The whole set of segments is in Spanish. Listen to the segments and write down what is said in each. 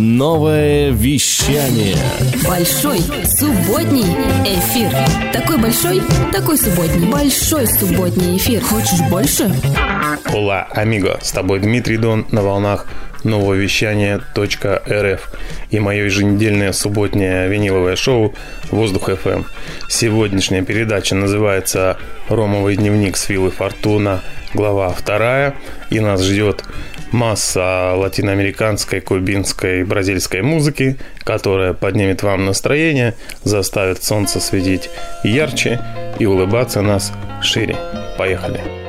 Новое вещание. Большой субботний эфир. Такой большой, такой субботний. Большой субботний эфир. Хочешь больше? Ола, амиго, с тобой Дмитрий Дон на волнах нового вещания .рф и мое еженедельное субботнее виниловое шоу «Воздух FM». Сегодняшняя передача называется «Ромовый дневник с Виллы Фортуна», глава вторая, и нас ждет масса латиноамериканской, кубинской, бразильской музыки, которая поднимет вам настроение, заставит солнце светить ярче и улыбаться нас шире. Поехали!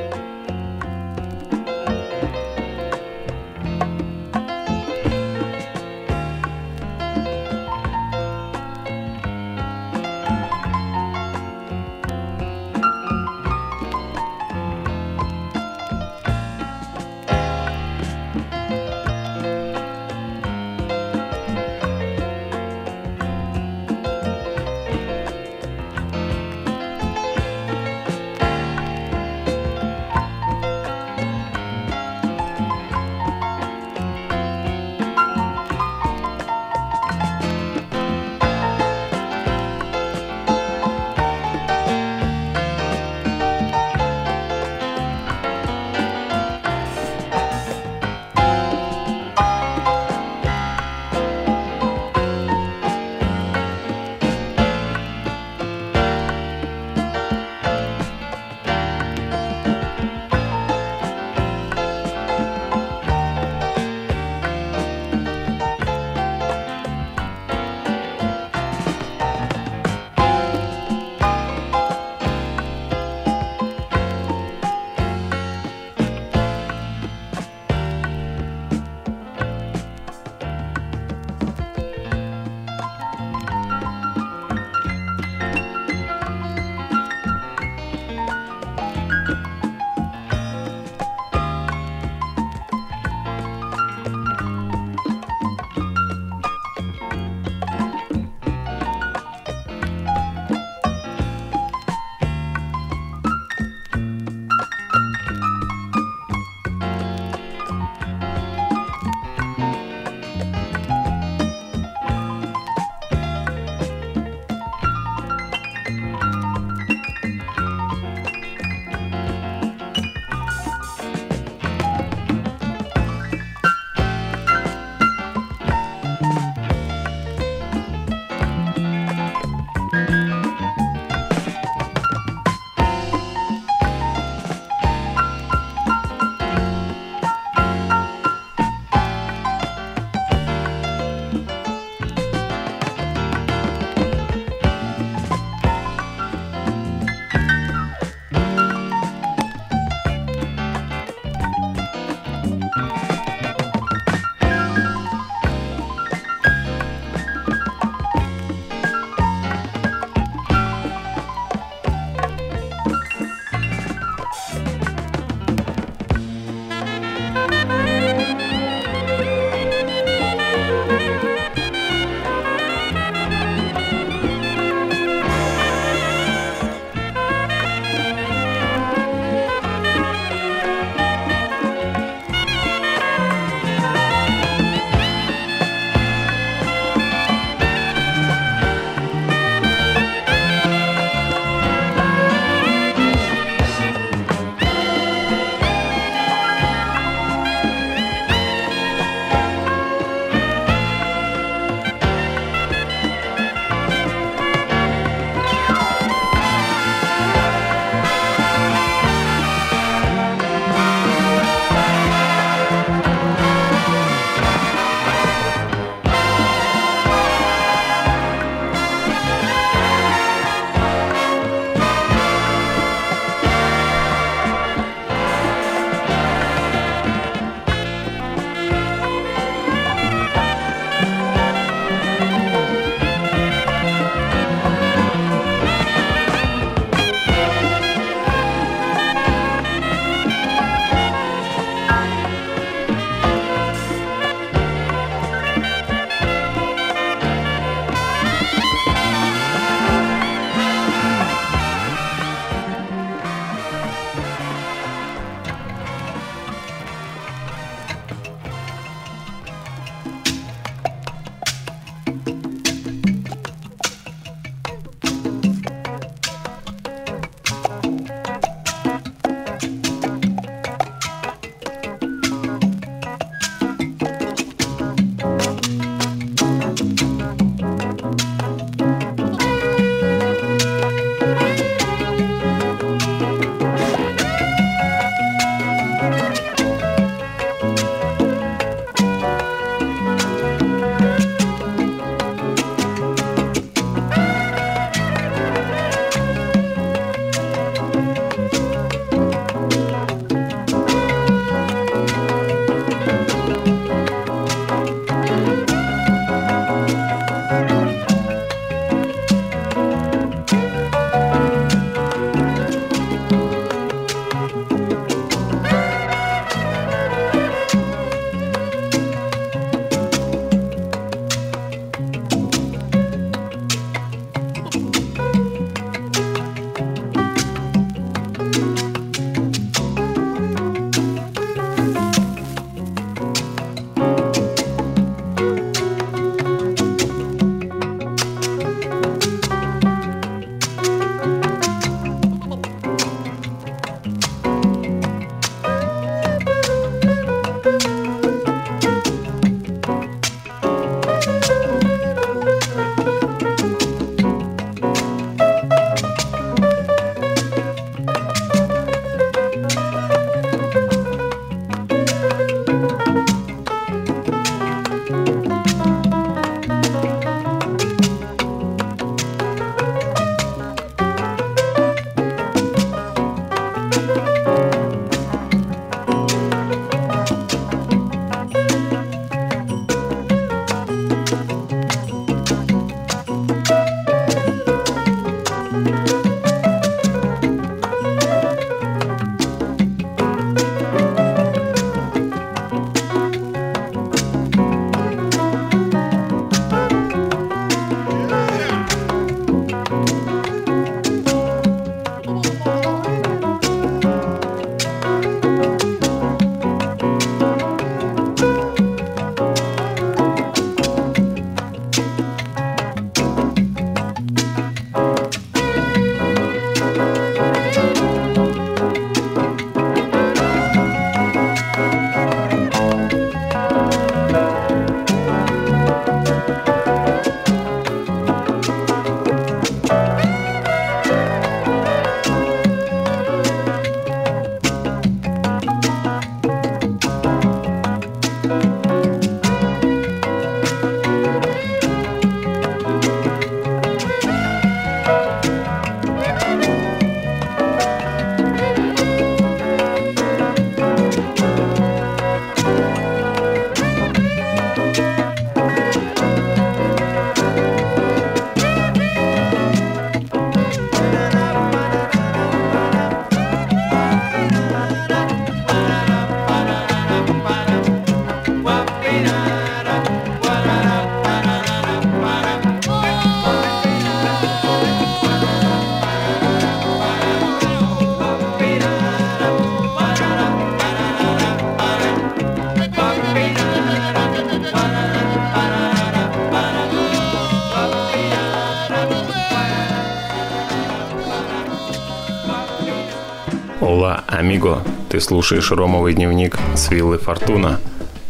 Ты слушаешь Ромовый дневник с виллы Фортуна.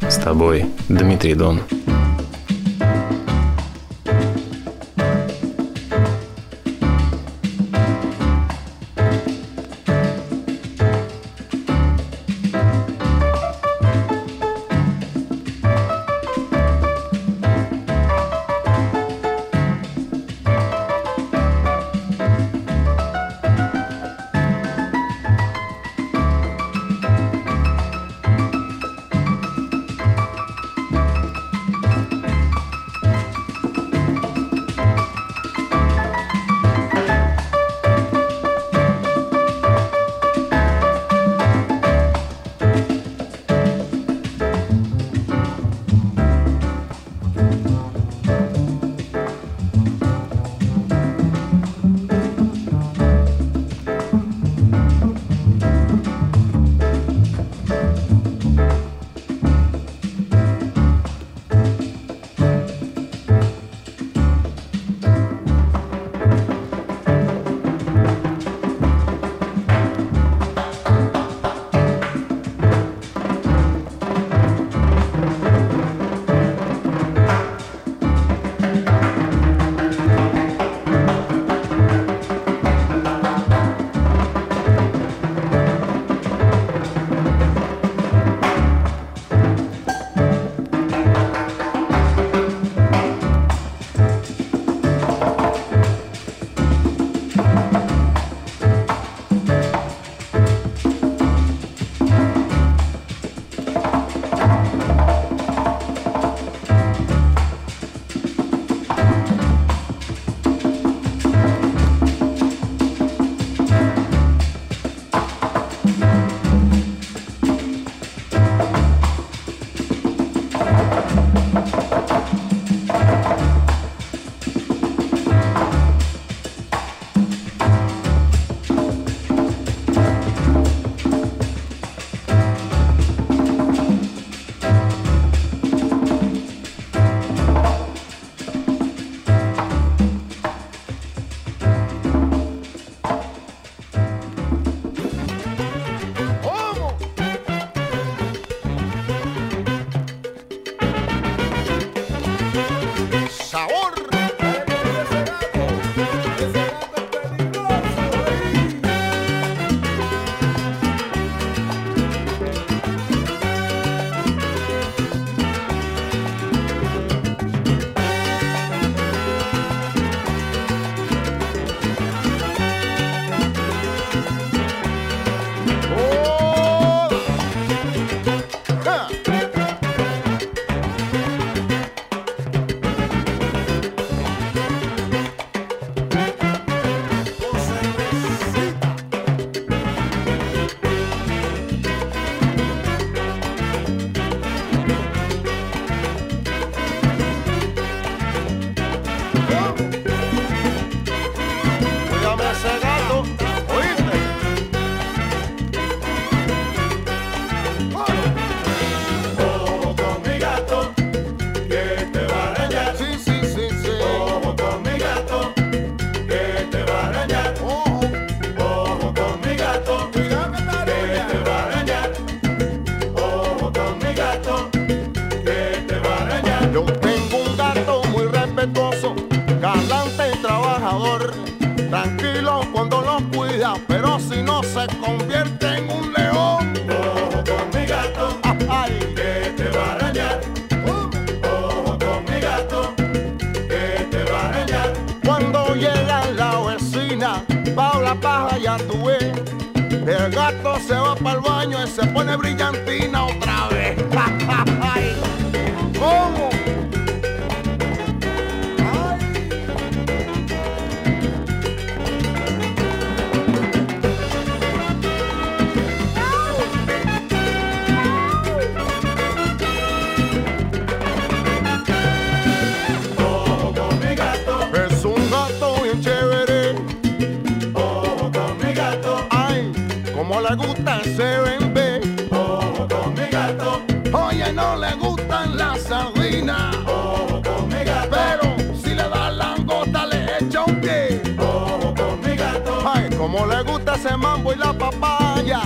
С тобой Дмитрий Дон. le gusta el CBMB. Ojo con mi gato. Oye, no le gustan las sardinas. Ojo con mi gato. Pero si le da langosta le echa un pie. Ojo con mi gato. Ay, como le gusta ese mambo y la papaya.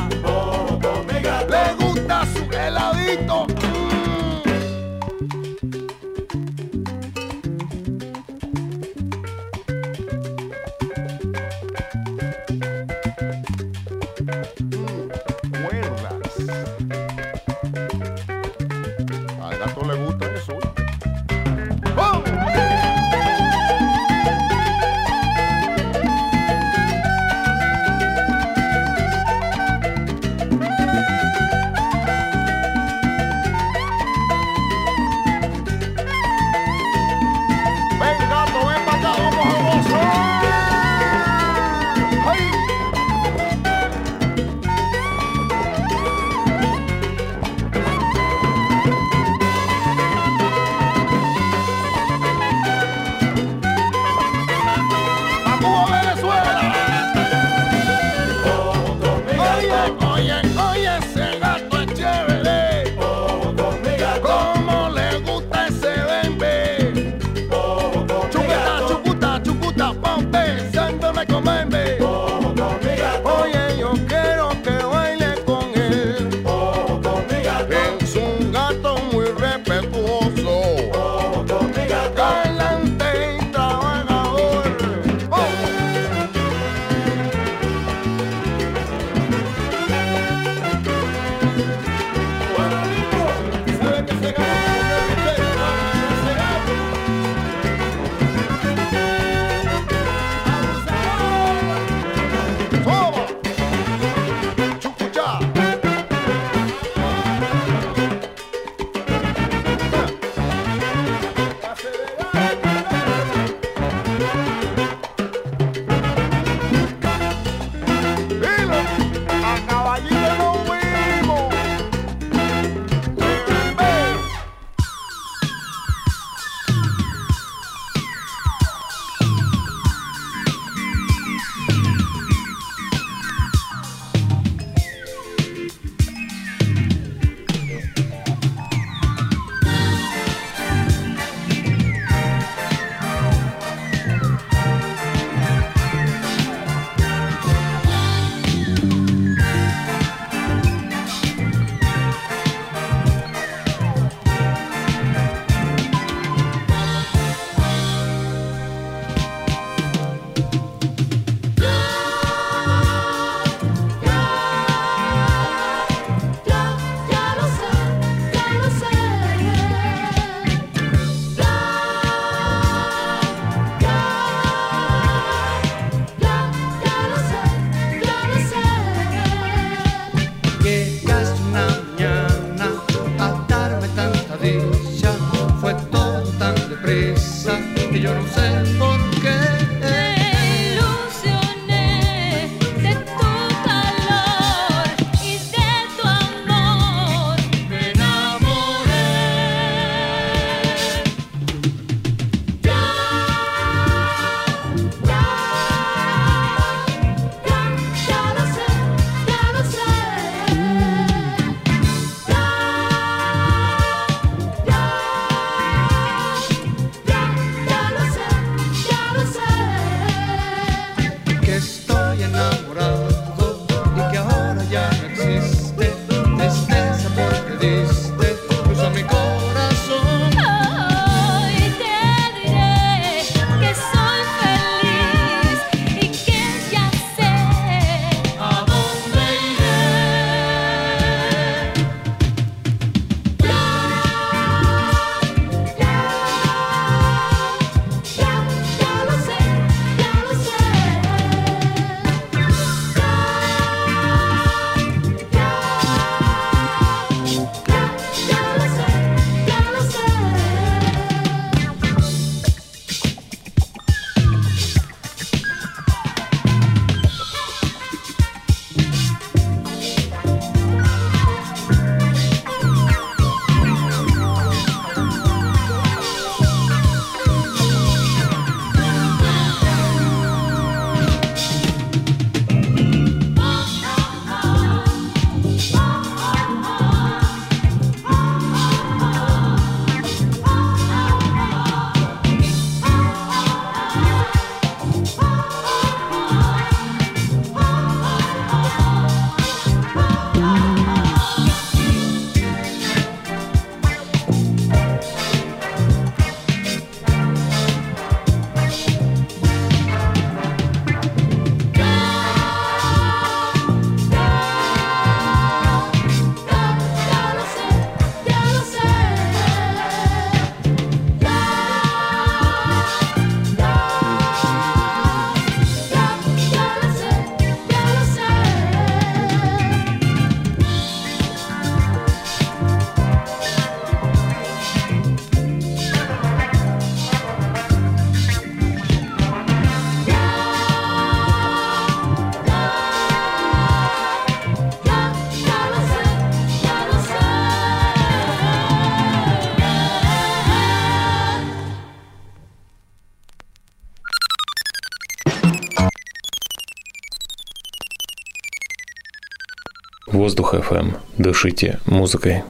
Воздух FM. Дышите музыкой.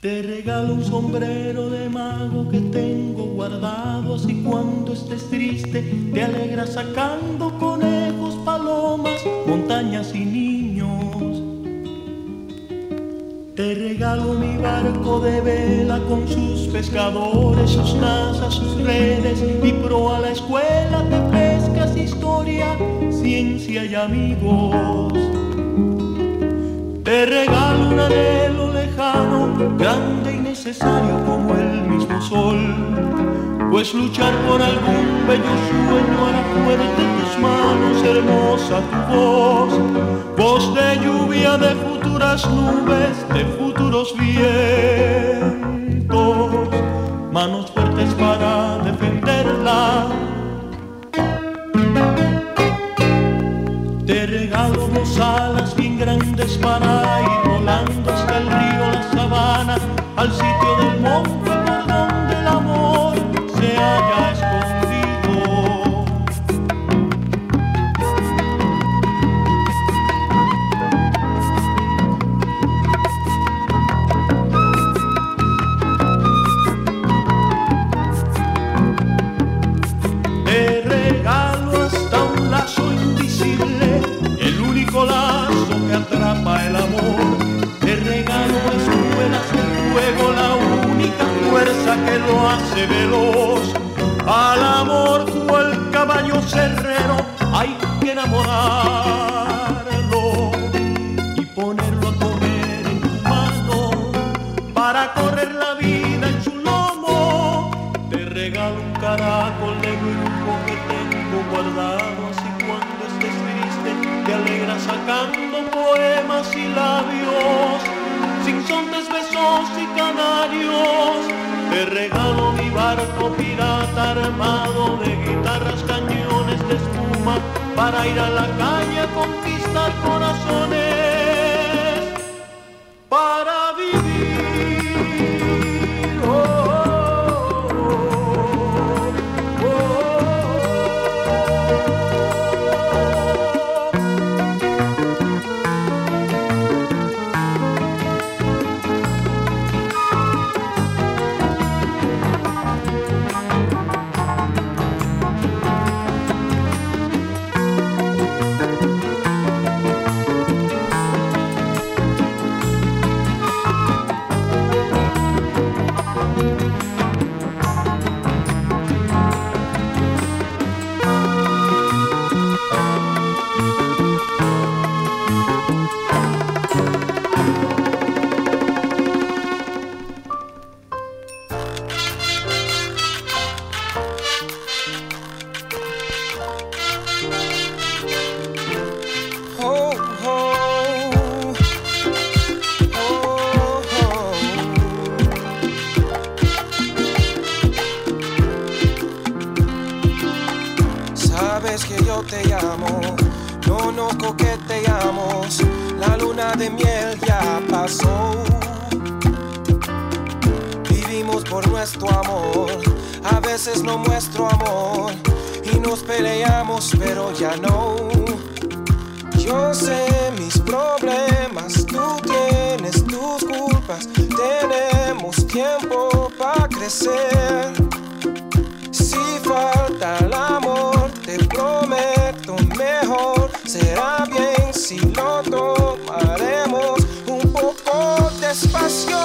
Te regalo un sombrero de mago que tengo guardado, así cuando estés triste te alegras sacando conejos, palomas, montañas y niños. Te regalo mi barco de vela con sus pescadores, sus nazas, sus redes, mi pro a la escuela de pescas, historia, ciencia y amigos. Te regalo un anhelo lejano, grande y necesario como el mismo sol. Pues luchar por algún bello sueño hará fuerte tus manos, hermosa tu voz. Voz de lluvia de futuras nubes, de futuros vientos. Manos fuertes para defenderla. Te regalo dos alas bien grandes para ir volando hasta el río, la sabana, al sitio hace veloz. Al amor cual caballo cerrero hay que enamorarlo y ponerlo a correr en tu mano para correr la vida en su lomo. Te regalo un caracol de grupo que tengo guardado, así cuando estés triste te alegras sacando poemas y labios, sinsontes, besos y canarios. Te regalo barco pirata armado de guitarras, cañones de espuma para ir a la calle a conquistar corazones Que yo te llamo, no nos coqueteamos, la luna de miel ya pasó. Vivimos por nuestro amor, a veces no muestro amor y nos peleamos, pero ya no. Yo sé mis problemas, tú tienes tus culpas, tenemos tiempo para crecer. Falta el amor, te prometo mejor, será bien si lo tomaremos un poco despacio.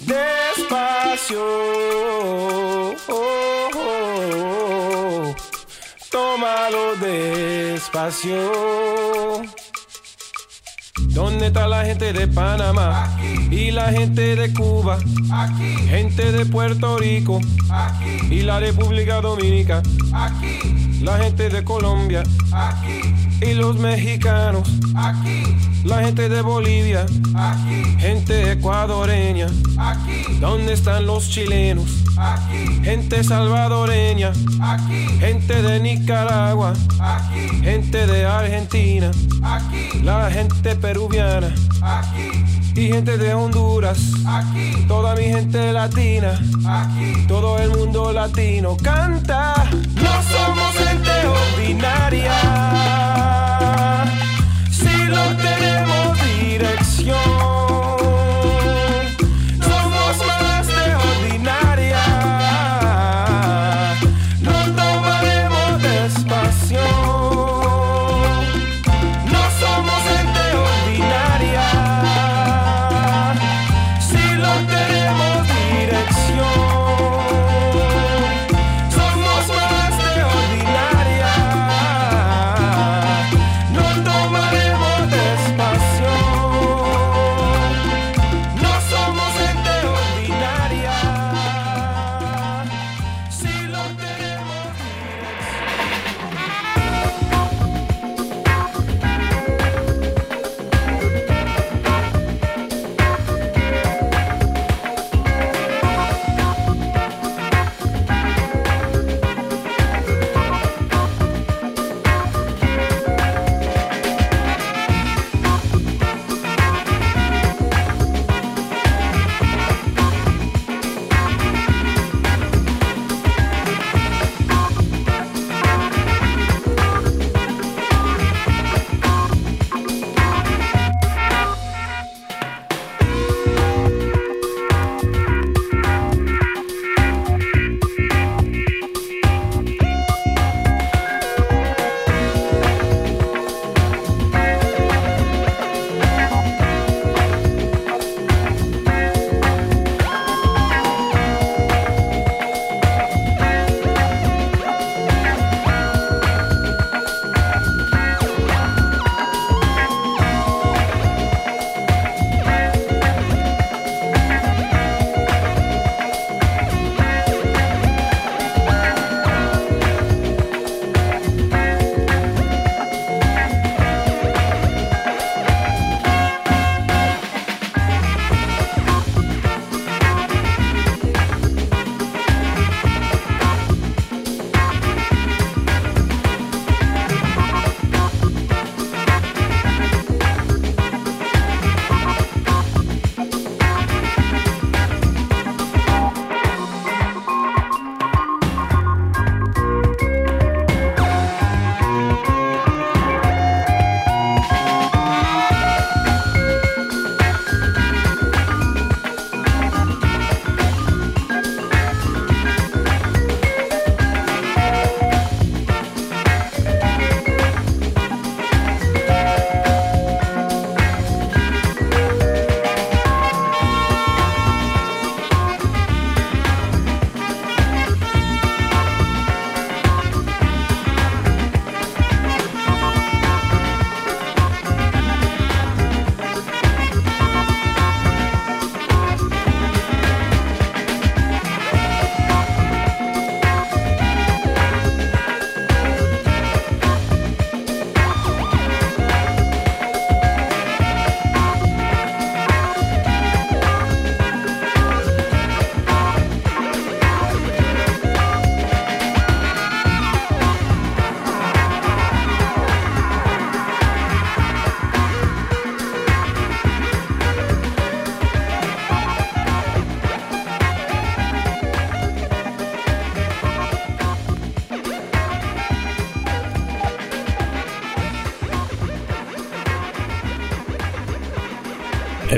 despacio. Oh, oh, oh. Tómalo despacio. ¿Dónde está la gente de Panamá? Aquí. Y la gente de Cuba. Aquí. Gente de Puerto Rico. Aquí. Y la República Dominicana. La gente de Colombia. Aquí y los mexicanos. La gente de Bolivia. Gente ecuadoreña. ¿Dónde están los chilenos? Gente salvadoreña. Gente de Nicaragua. Gente de Argentina. La gente peruviana. Y gente de Honduras. Toda mi gente latina. Todo el mundo latino canta. No somos gente ordinaria. Si no tenemos dirección.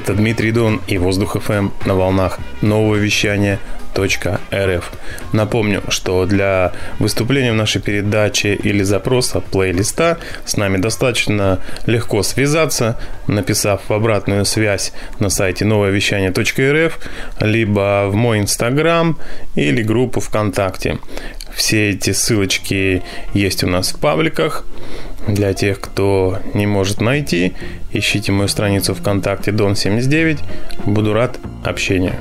Это Дмитрий Дон и Воздух ФМ на волнах нового вещания .рф. Напомню, что для выступления в нашей передаче или запроса плейлиста с нами достаточно легко связаться, написав в обратную связь на сайте новое вещание.рф, либо в мой инстаграм или группу ВКонтакте. Все эти ссылочки есть у нас в пабликах. Для тех, кто не может найти, ищите мою страницу ВКонтакте Дон79. Буду рад общению.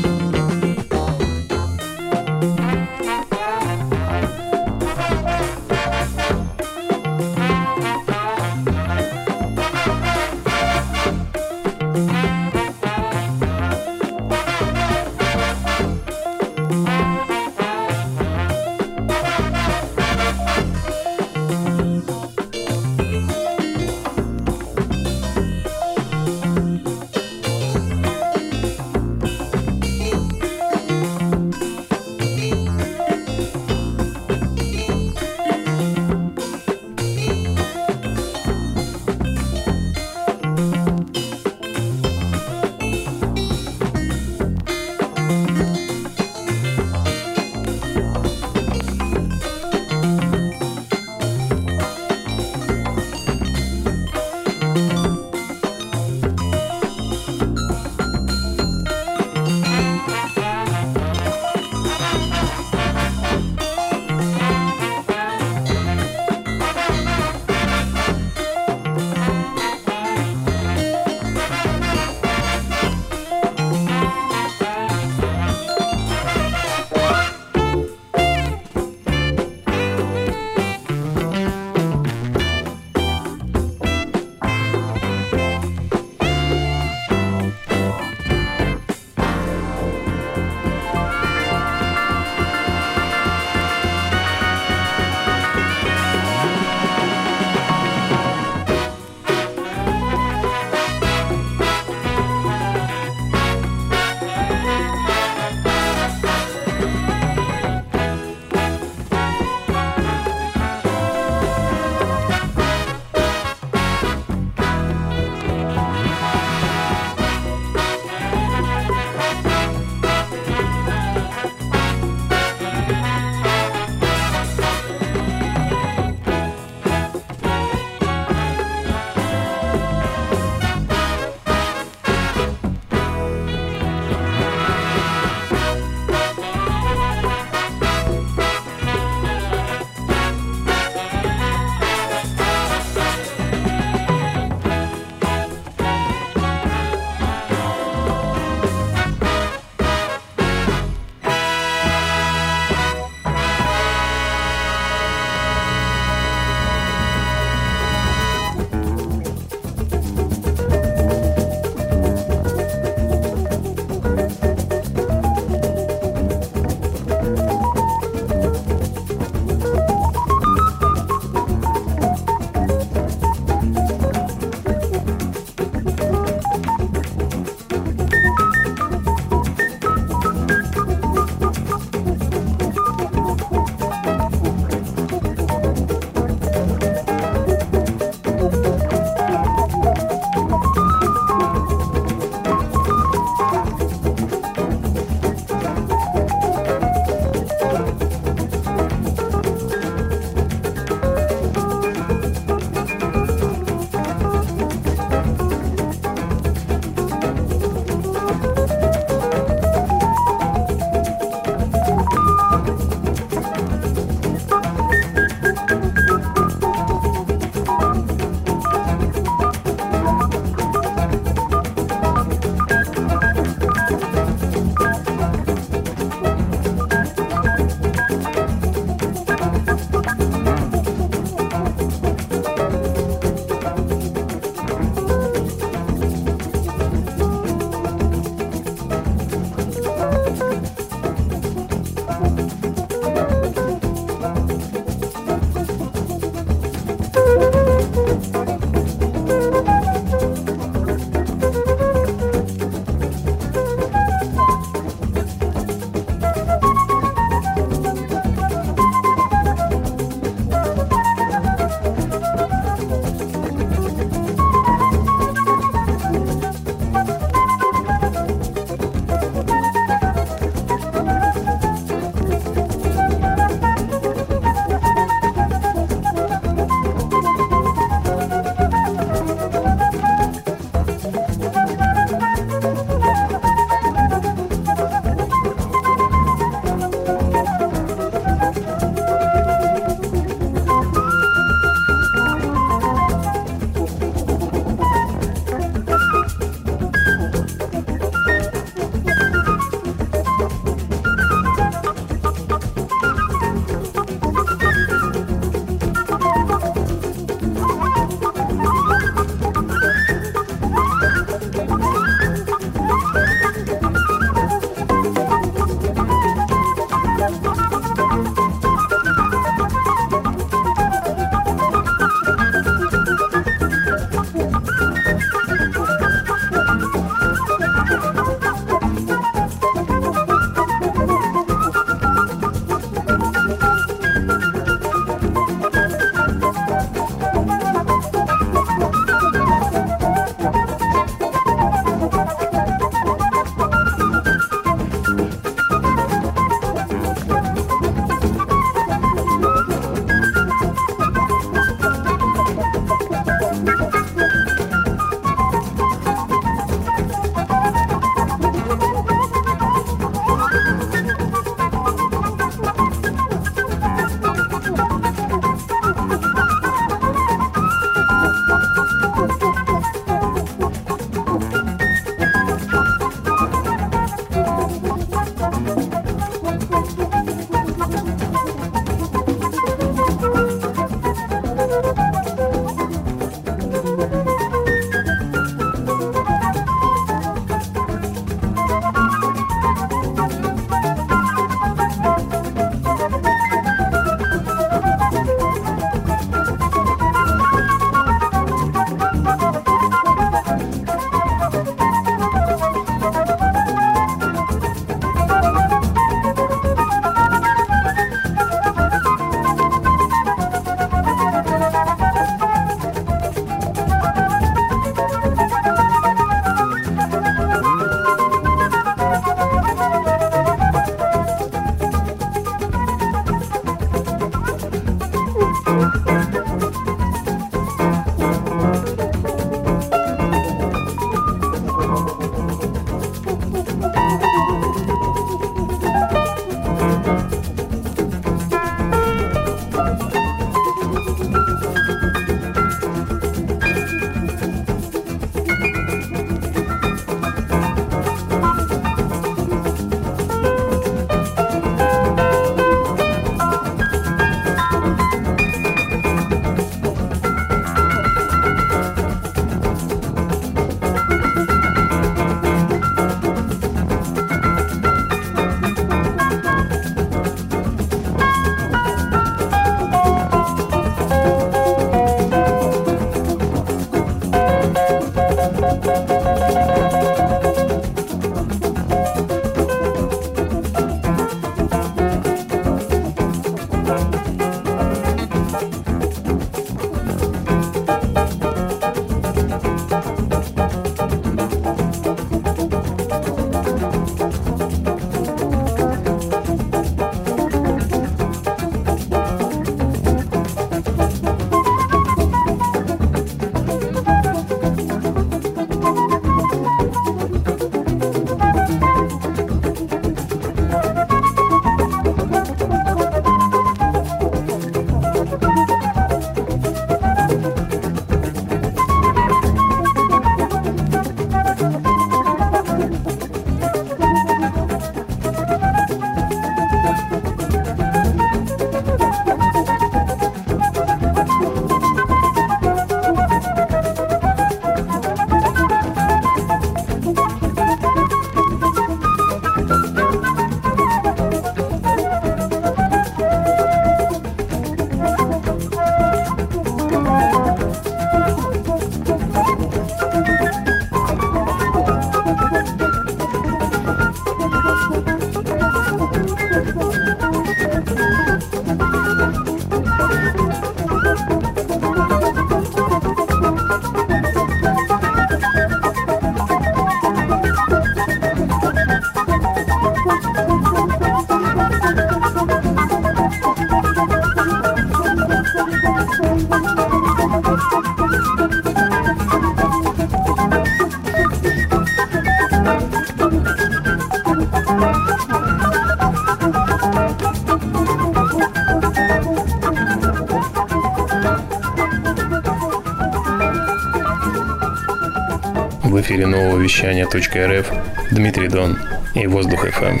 В эфире нового вещания .рф Дмитрий Дон и Воздух ФМ. Эм».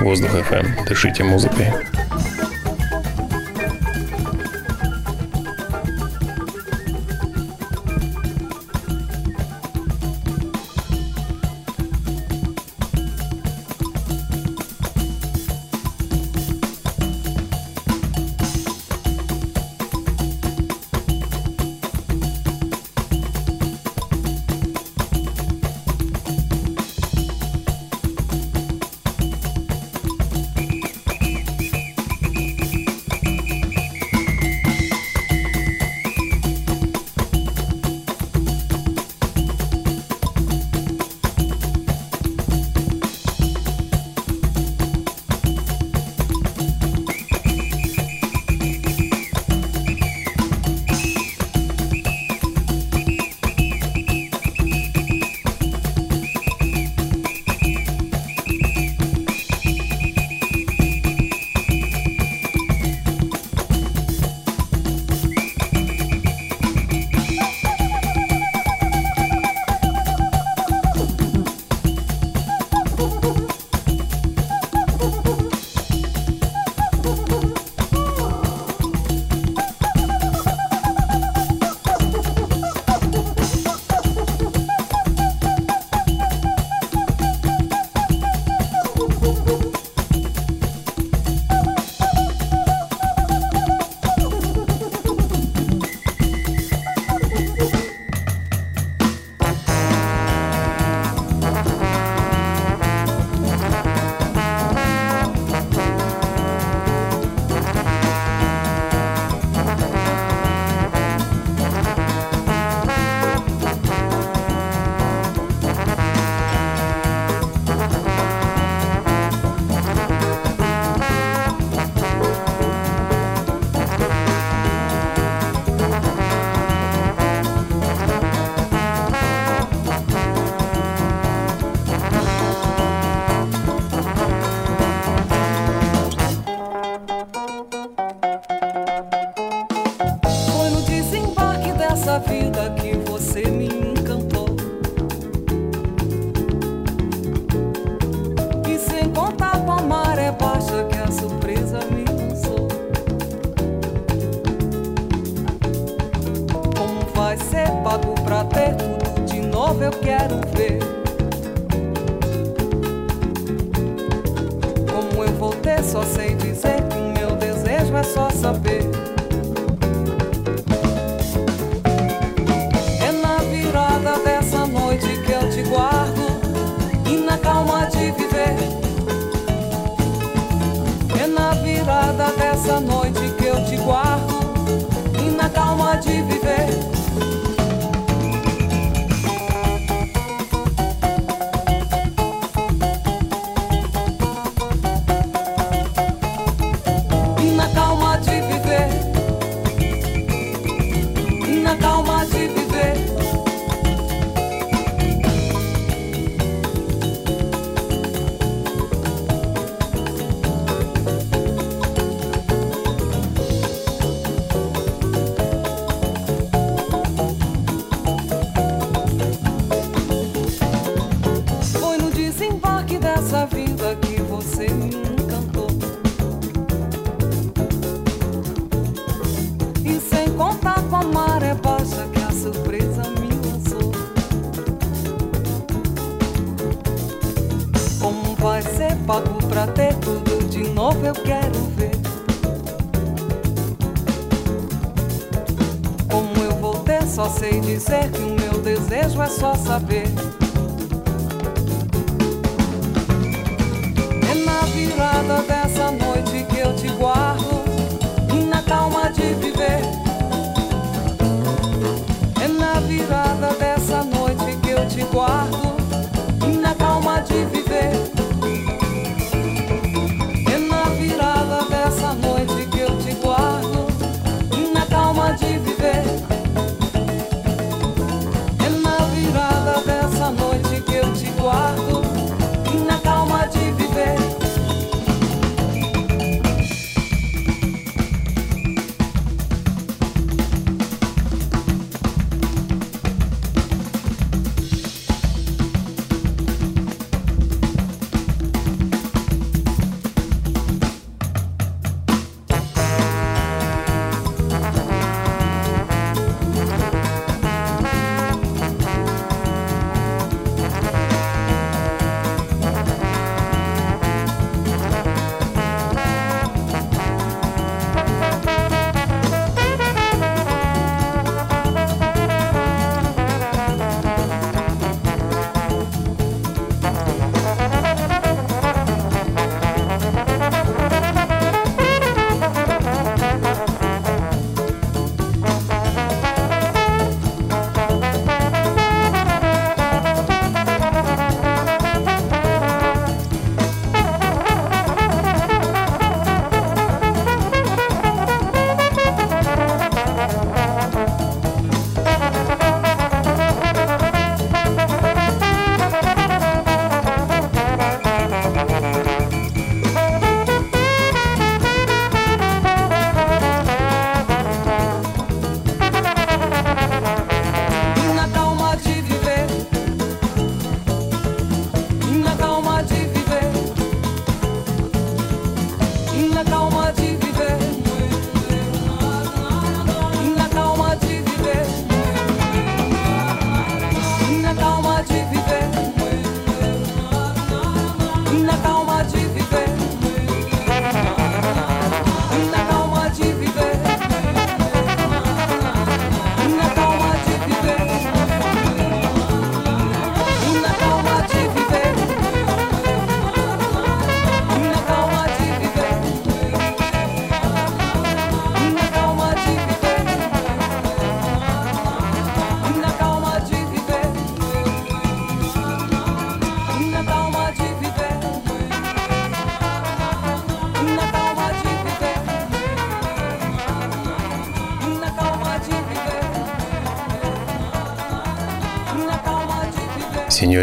Воздух ФМ. Эм». Дышите музыкой. toss up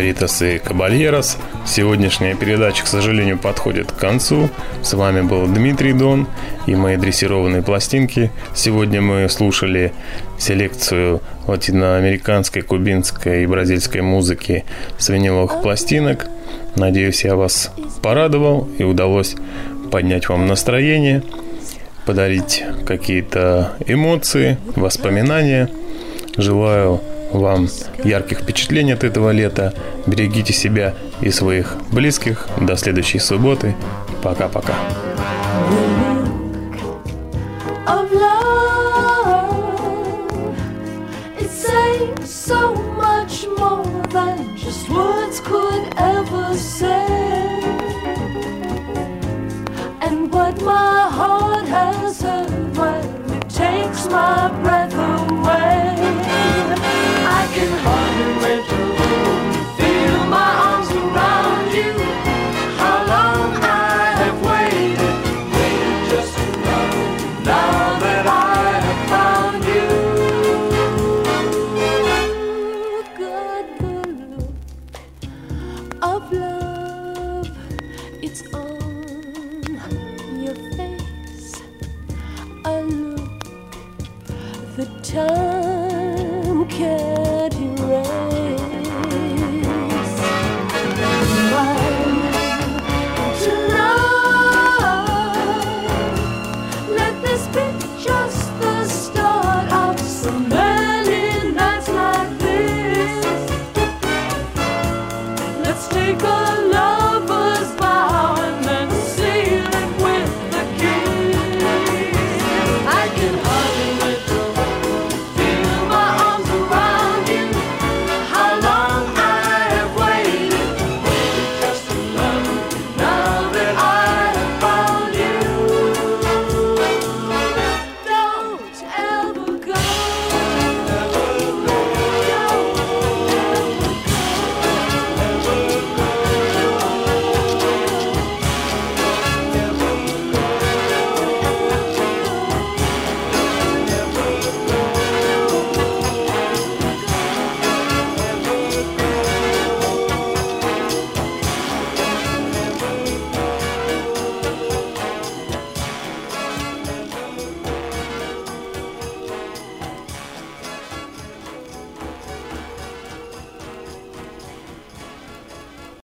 сеньоритас и кабальерос. Сегодняшняя передача, к сожалению, подходит к концу. С вами был Дмитрий Дон и мои дрессированные пластинки. Сегодня мы слушали селекцию латиноамериканской, кубинской и бразильской музыки с виниловых пластинок. Надеюсь, я вас порадовал и удалось поднять вам настроение, подарить какие-то эмоции, воспоминания. Желаю вам ярких впечатлений от этого лета. Берегите себя и своих близких. До следующей субботы. Пока-пока. my breath